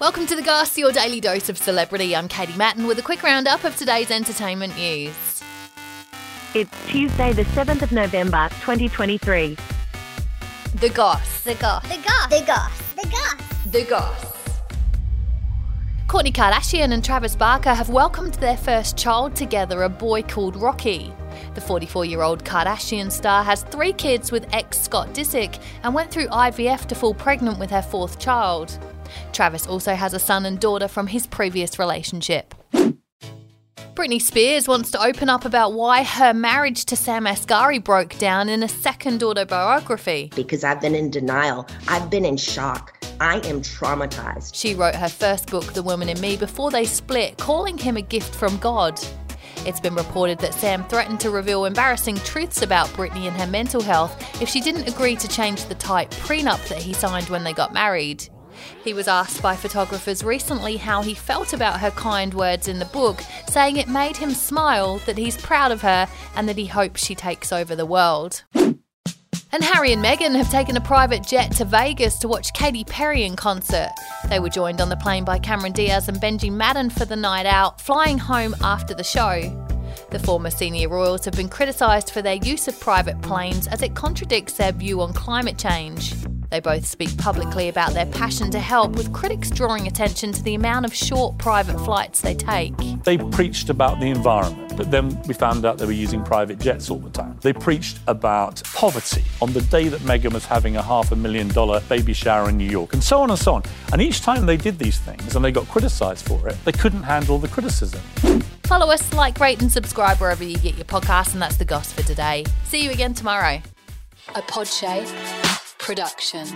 Welcome to The Goss, your daily dose of celebrity. I'm Katie Mattin with a quick roundup of today's entertainment news. It's Tuesday, the 7th of November, 2023. The Goss. The goss. The goss. The goss. The goss. The Goss. Kourtney Kardashian and Travis Barker have welcomed their first child together, a boy called Rocky. The 44 year old Kardashian star has three kids with ex Scott Disick and went through IVF to fall pregnant with her fourth child. Travis also has a son and daughter from his previous relationship. Britney Spears wants to open up about why her marriage to Sam Asghari broke down in a second autobiography. because I've been in denial. I've been in shock. I am traumatized. She wrote her first book, The Woman in Me, before they split, calling him a gift from God. It's been reported that Sam threatened to reveal embarrassing truths about Britney and her mental health if she didn't agree to change the tight prenup that he signed when they got married. He was asked by photographers recently how he felt about her kind words in the book, saying it made him smile, that he's proud of her, and that he hopes she takes over the world. And Harry and Meghan have taken a private jet to Vegas to watch Katy Perry in concert. They were joined on the plane by Cameron Diaz and Benji Madden for the night out, flying home after the show. The former senior royals have been criticised for their use of private planes as it contradicts their view on climate change. They both speak publicly about their passion to help, with critics drawing attention to the amount of short private flights they take. They preached about the environment, but then we found out they were using private jets all the time. They preached about poverty on the day that Meghan was having a half a million dollar baby shower in New York, and so on and so on. And each time they did these things and they got criticized for it, they couldn't handle the criticism. Follow us, like, rate, and subscribe wherever you get your podcasts, and that's the goss for today. See you again tomorrow. A Podshape production.